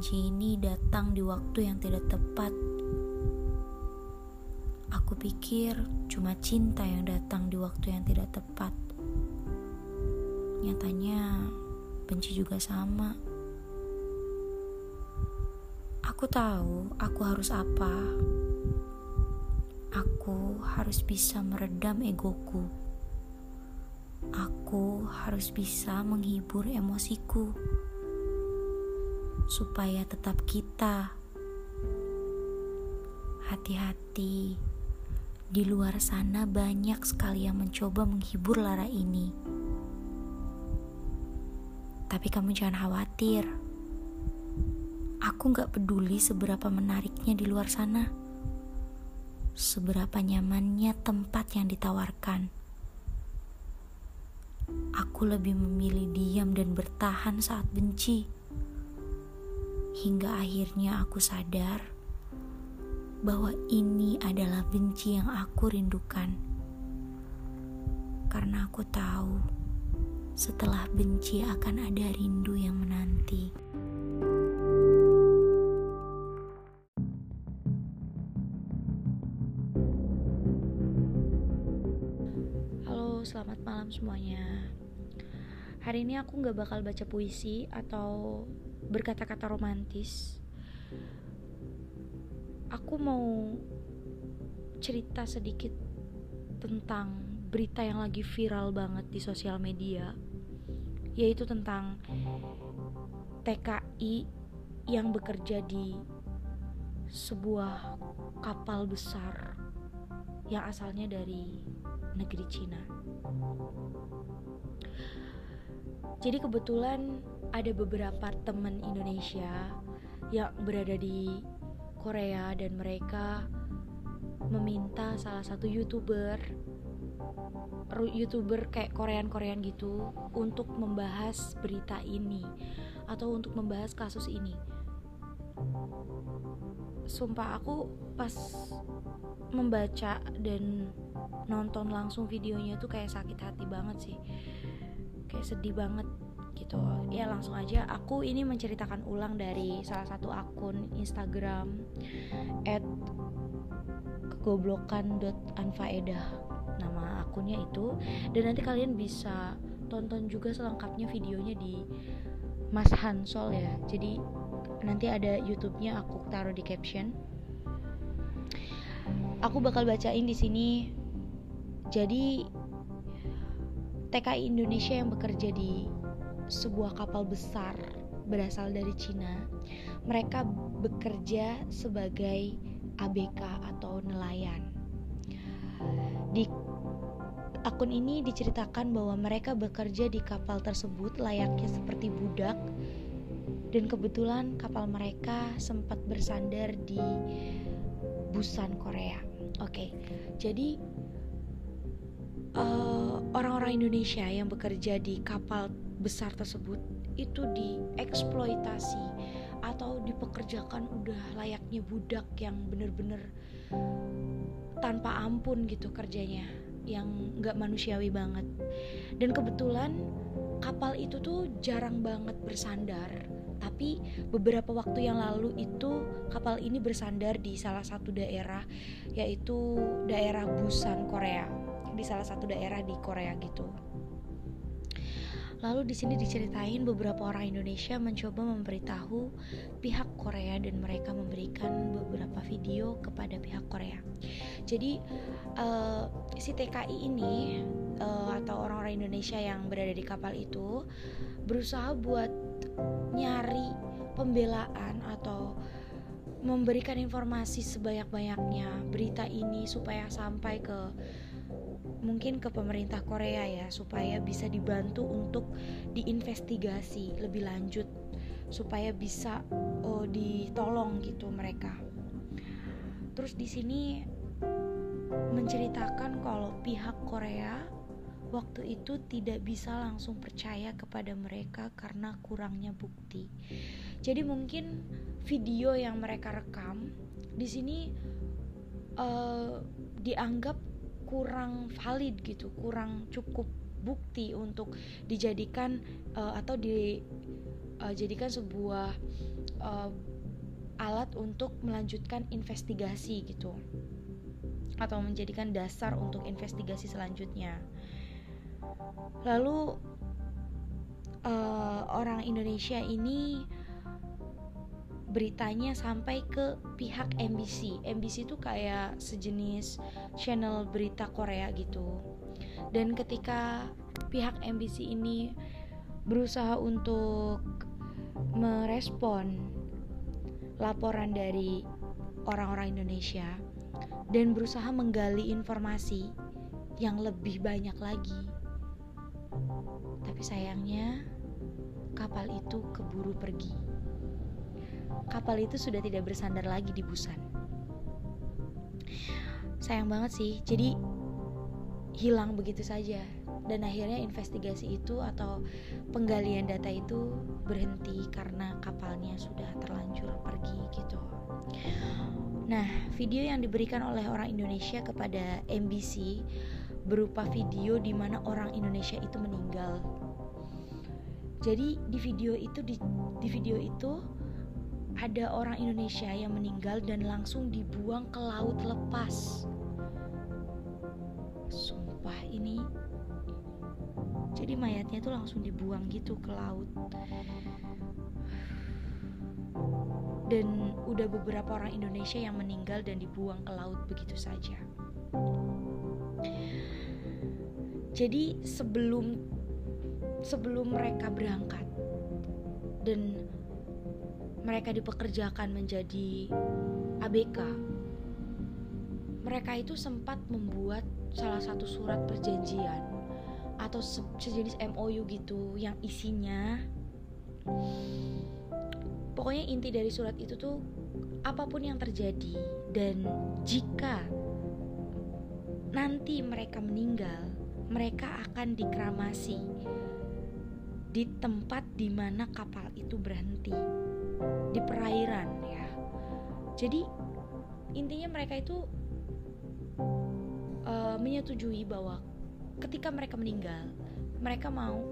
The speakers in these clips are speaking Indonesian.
benci ini datang di waktu yang tidak tepat. Aku pikir cuma cinta yang datang di waktu yang tidak tepat. Nyatanya, benci juga sama. Aku tahu aku harus apa. Aku harus bisa meredam egoku. Aku harus bisa menghibur emosiku supaya tetap kita. Hati-hati, di luar sana banyak sekali yang mencoba menghibur Lara ini. Tapi kamu jangan khawatir. Aku gak peduli seberapa menariknya di luar sana. Seberapa nyamannya tempat yang ditawarkan. Aku lebih memilih diam dan bertahan saat benci hingga akhirnya aku sadar bahwa ini adalah benci yang aku rindukan. Karena aku tahu setelah benci akan ada rindu yang menanti. Halo, selamat malam semuanya. Hari ini aku gak bakal baca puisi atau berkata-kata romantis aku mau cerita sedikit tentang berita yang lagi viral banget di sosial media yaitu tentang TKI yang bekerja di sebuah kapal besar yang asalnya dari negeri Cina. Jadi kebetulan ada beberapa teman Indonesia yang berada di Korea dan mereka meminta salah satu youtuber youtuber kayak Korean-Korean gitu untuk membahas berita ini atau untuk membahas kasus ini. Sumpah aku pas membaca dan nonton langsung videonya tuh kayak sakit hati banget sih. Kayak sedih banget gitu. Ya langsung aja. Aku ini menceritakan ulang dari salah satu akun Instagram at kegoblokan.anfaedah nama akunnya itu. Dan nanti kalian bisa tonton juga selengkapnya videonya di Mas Hansol ya. Jadi nanti ada YouTube-nya aku taruh di caption. Aku bakal bacain di sini. Jadi TKI Indonesia yang bekerja di sebuah kapal besar berasal dari Cina. Mereka bekerja sebagai ABK atau nelayan. Di akun ini diceritakan bahwa mereka bekerja di kapal tersebut layaknya seperti budak dan kebetulan kapal mereka sempat bersandar di Busan, Korea. Oke, jadi eh, orang-orang uh, orang -orang Indonesia yang bekerja di kapal besar tersebut itu dieksploitasi atau dipekerjakan udah layaknya budak yang bener-bener tanpa ampun gitu kerjanya yang nggak manusiawi banget. Dan kebetulan kapal itu tuh jarang banget bersandar tapi beberapa waktu yang lalu itu kapal ini bersandar di salah satu daerah yaitu daerah Busan Korea. Di salah satu daerah di Korea gitu Lalu di sini diceritain beberapa orang Indonesia mencoba memberitahu pihak Korea dan mereka memberikan beberapa video kepada pihak Korea. Jadi uh, si TKI ini uh, atau orang-orang Indonesia yang berada di kapal itu berusaha buat nyari pembelaan atau memberikan informasi sebanyak-banyaknya berita ini supaya sampai ke mungkin ke pemerintah Korea ya supaya bisa dibantu untuk diinvestigasi lebih lanjut supaya bisa oh, ditolong gitu mereka. Terus di sini menceritakan kalau pihak Korea waktu itu tidak bisa langsung percaya kepada mereka karena kurangnya bukti. Jadi mungkin video yang mereka rekam di sini uh, dianggap kurang valid gitu kurang cukup bukti untuk dijadikan uh, atau dijadikan uh, sebuah uh, alat untuk melanjutkan investigasi gitu atau menjadikan dasar untuk investigasi selanjutnya. Lalu uh, orang Indonesia ini beritanya sampai ke pihak MBC. MBC itu kayak sejenis channel berita Korea gitu. Dan ketika pihak MBC ini berusaha untuk merespon laporan dari orang-orang Indonesia dan berusaha menggali informasi yang lebih banyak lagi. Tapi sayangnya kapal itu keburu pergi. Kapal itu sudah tidak bersandar lagi di Busan. Sayang banget sih. Jadi hilang begitu saja dan akhirnya investigasi itu atau penggalian data itu berhenti karena kapalnya sudah terlanjur pergi gitu. Nah, video yang diberikan oleh orang Indonesia kepada MBC berupa video di mana orang Indonesia itu meninggal. Jadi di video itu di, di video itu ada orang Indonesia yang meninggal dan langsung dibuang ke laut lepas. Sumpah ini jadi mayatnya tuh langsung dibuang gitu ke laut dan udah beberapa orang Indonesia yang meninggal dan dibuang ke laut begitu saja jadi sebelum sebelum mereka berangkat dan mereka dipekerjakan menjadi ABK mereka itu sempat membuat salah satu surat perjanjian atau sejenis MOU gitu yang isinya pokoknya inti dari surat itu tuh apa pun yang terjadi dan jika nanti mereka meninggal mereka akan dikramasi di tempat di mana kapal itu berhenti di perairan ya jadi intinya mereka itu uh, menyetujui bahwa ketika mereka meninggal, mereka mau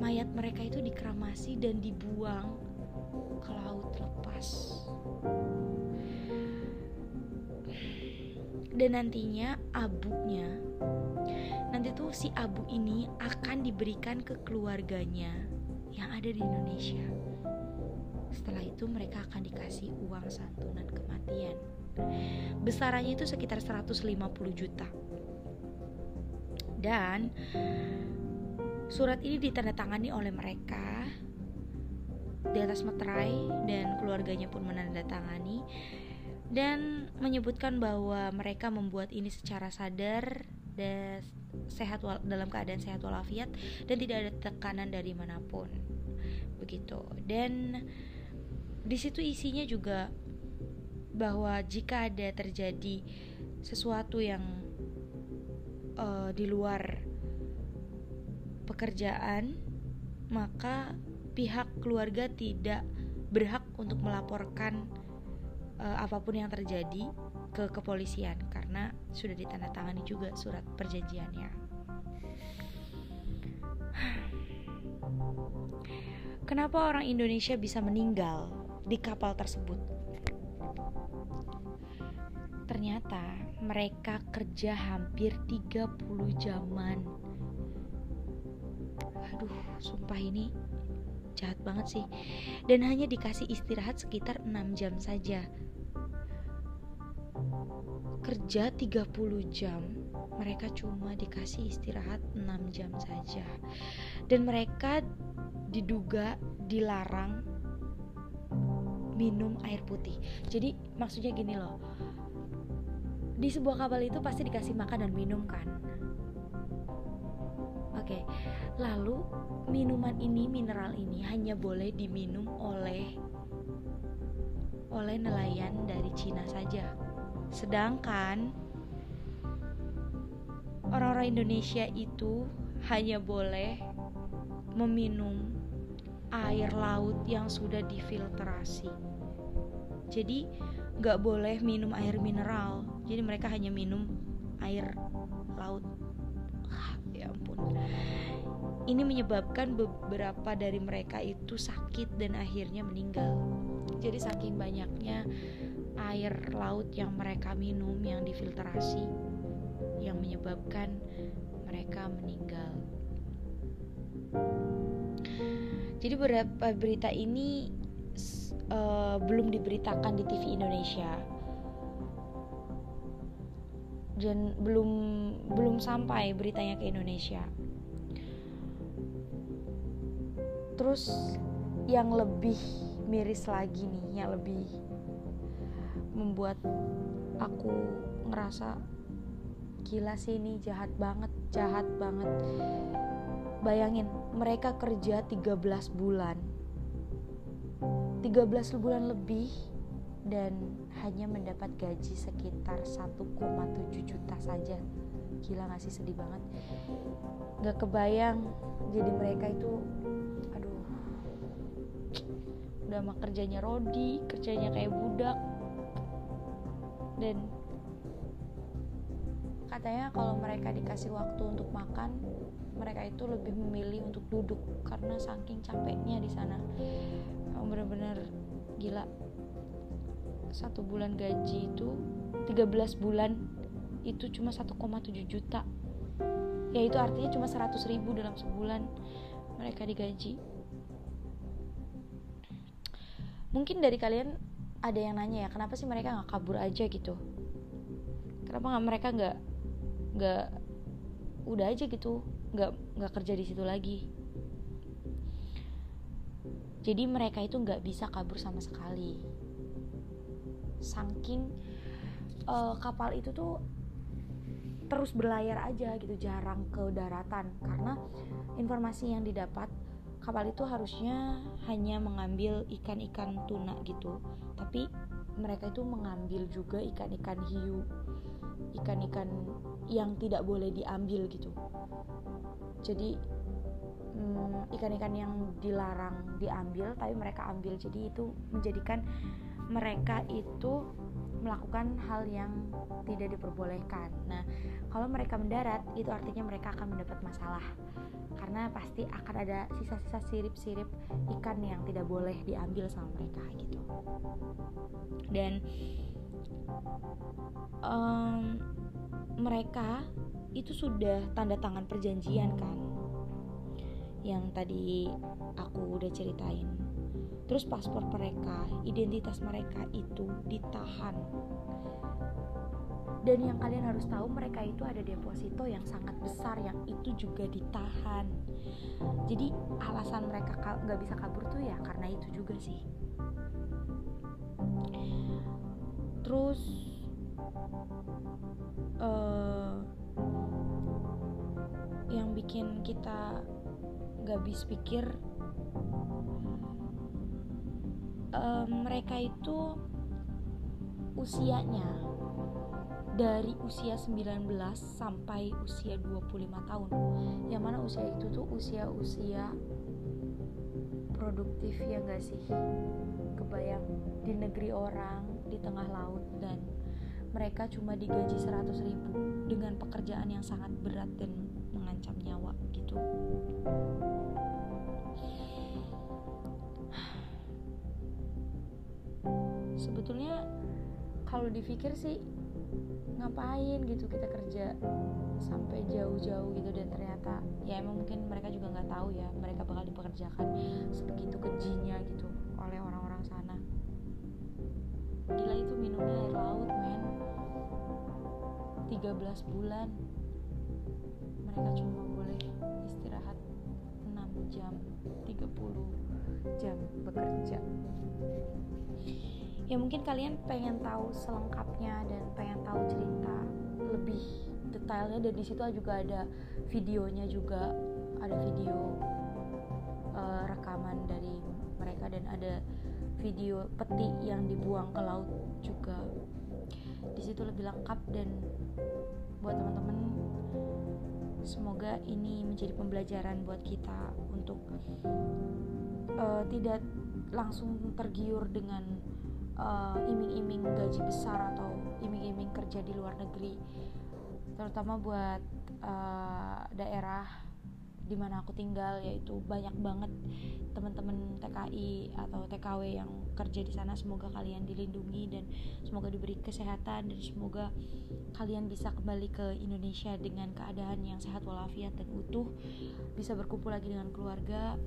mayat mereka itu dikramasi dan dibuang ke laut lepas. Dan nantinya abunya nanti tuh si abu ini akan diberikan ke keluarganya yang ada di Indonesia. Setelah itu mereka akan dikasih uang santunan kematian. Besarannya itu sekitar 150 juta. Dan surat ini ditandatangani oleh mereka di atas meterai dan keluarganya pun menandatangani dan menyebutkan bahwa mereka membuat ini secara sadar dan sehat dalam keadaan sehat walafiat dan tidak ada tekanan dari mana pun. Begitu. Dan di situ isinya juga bahwa jika ada terjadi sesuatu yang uh, di luar pekerjaan, maka pihak keluarga tidak berhak untuk melaporkan uh, apa pun yang terjadi ke kepolisian karena sudah ditandatangani juga surat perjanjiannya. Kenapa orang Indonesia bisa meninggal di kapal tersebut? Ternyata mereka kerja hampir 30 jaman. Aduh sumpah ini jahat banget sih. Dan hanya dikasih istirahat sekitar 6 jam saja. Kerja 30 jam mereka cuma dikasih istirahat 6 jam saja. Dan mereka diduga dilarang minum air putih. Jadi maksudnya gini loh. Di sebuah kapal itu pasti dikasih makan dan minum kan? Oke. Lalu minuman ini mineral ini hanya boleh diminum oleh oleh nelayan dari Cina saja. Sedangkan orang-orang Indonesia itu hanya boleh meminum air laut yang sudah difiltrasi jadi nggak boleh minum air mineral. Jadi mereka hanya minum air laut. Ah, ya ampun. Ini menyebabkan beberapa dari mereka itu sakit dan akhirnya meninggal. Jadi saking banyaknya air laut yang mereka minum yang difiltrasi yang menyebabkan mereka meninggal. Jadi beberapa berita ini uh, belum diberitakan di TV Indonesia dan belum belum sampai beritanya ke Indonesia. Terus yang lebih miris lagi nih, yang lebih membuat aku ngerasa gila sih ini jahat banget, jahat banget. Bayangin, mereka kerja 13 bulan. 13 bulan lebih dan hanya mendapat gaji sekitar 1,7 juta saja. Gila gak sih? Sedih banget. Gak kebayang jadi mereka itu aduh udah mah kerjanya Rodi kerjanya kayak budak. Dan katanya kalau mereka dikasih waktu untuk makan mereka itu lebih memilih untuk duduk karena saking capeknya di sana bener-bener. Gila. Satu bulan gaji itu 13 bulan itu cuma 1,7 juta. Ya itu artinya cuma 100 ribu dalam sebulan mereka digaji. Mungkin dari kalian ada yang nanya ya kenapa sih mereka nggak kabur aja gitu? Kenapa nggak mereka nggak nggak udah aja gitu nggak nggak kerja di situ lagi jadi mereka itu nggak bisa kabur sama sekali. Saking uh, kapal itu tuh terus berlayar aja gitu jarang ke daratan. Karena informasi yang didapat kapal itu harusnya hanya mengambil ikan-ikan tuna gitu. Tapi mereka itu mengambil juga ikan-ikan hiu ikan-ikan yang tidak boleh diambil gitu. Jadi ikan-ikan hmm, yang dilarang diambil tapi mereka ambil jadi itu menjadikan mereka itu melakukan hal yang tidak diperbolehkan. Nah, kalau mereka mendarat, itu artinya mereka akan mendapat masalah karena pasti akan ada sisa-sisa sirip-sirip ikan yang tidak boleh diambil sama mereka gitu. Dan um, mereka itu sudah tanda tangan perjanjian kan, yang tadi aku udah ceritain terus paspor mereka, identitas mereka itu ditahan. Dan yang kalian harus tahu mereka itu ada deposito yang sangat besar yang itu juga ditahan. Jadi alasan mereka nggak bisa kabur tuh ya karena itu juga sih. Terus uh, yang bikin kita nggak habis pikir um, mereka itu usianya dari usia 19 sampai usia 25 tahun. Yang mana usia itu tuh usia-usia produktif ya gak sih? Kebayang di negeri orang di tengah laut dan mereka cuma digaji 100 ribu dengan pekerjaan yang sangat berat dan mengancam nyawa gitu. Sebetulnya kalau dipikir sih ngapain gitu kita kerja sampai jauh-jauh gitu dan ternyata ya emang mungkin mereka juga nggak tahu ya mereka bakal dipekerjakan sebegitu kejinya gitu oleh orang-orang sana. Gila itu minumnya air laut men 13 bulan. Mereka cuma boleh istirahat 6 jam 30 jam bekerja. Ya mungkin kalian pengen tahu selengkapnya dan pengen tahu cerita lebih detailnya dan di situ juga ada videonya juga. Ada video uh, rekaman dari mereka dan ada video peti yang dibuang ke laut juga di situ lebih lengkap dan buat teman-teman semoga ini menjadi pembelajaran buat kita untuk uh, tidak langsung tergiur dengan uh, iming-iming gaji besar atau iming-iming kerja di luar negeri terutama buat uh, daerah di mana aku tinggal yaitu banyak banget teman-teman TKI atau TKW yang kerja di sana. Semoga kalian dilindungi dan semoga diberi kesehatan dan semoga kalian bisa kembali ke Indonesia dengan keadaan yang sehat walafiat dan utuh. Bisa berkumpul lagi dengan keluarga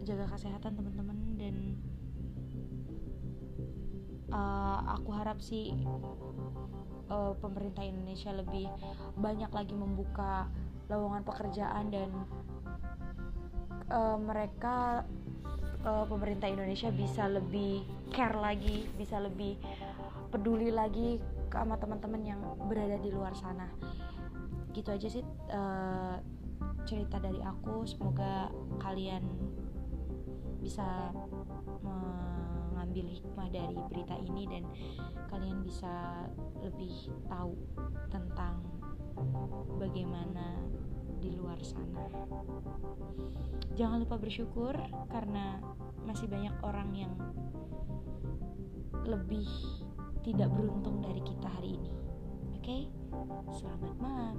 jaga kesehatan teman-teman dan uh, aku harap sih uh, pemerintah Indonesia lebih banyak lagi membuka lowongan pekerjaan dan uh, mereka uh, pemerintah Indonesia bisa lebih care lagi, bisa lebih peduli lagi sama teman-teman yang berada di luar sana. Gitu aja sih uh, cerita dari aku. Semoga kalian bisa mengambil hikmah dari berita ini dan kalian bisa lebih tahu tentang bagaimana di luar sana. Jangan lupa bersyukur karena masih banyak orang yang lebih tidak beruntung dari kita hari ini. Oke, okay? selamat malam.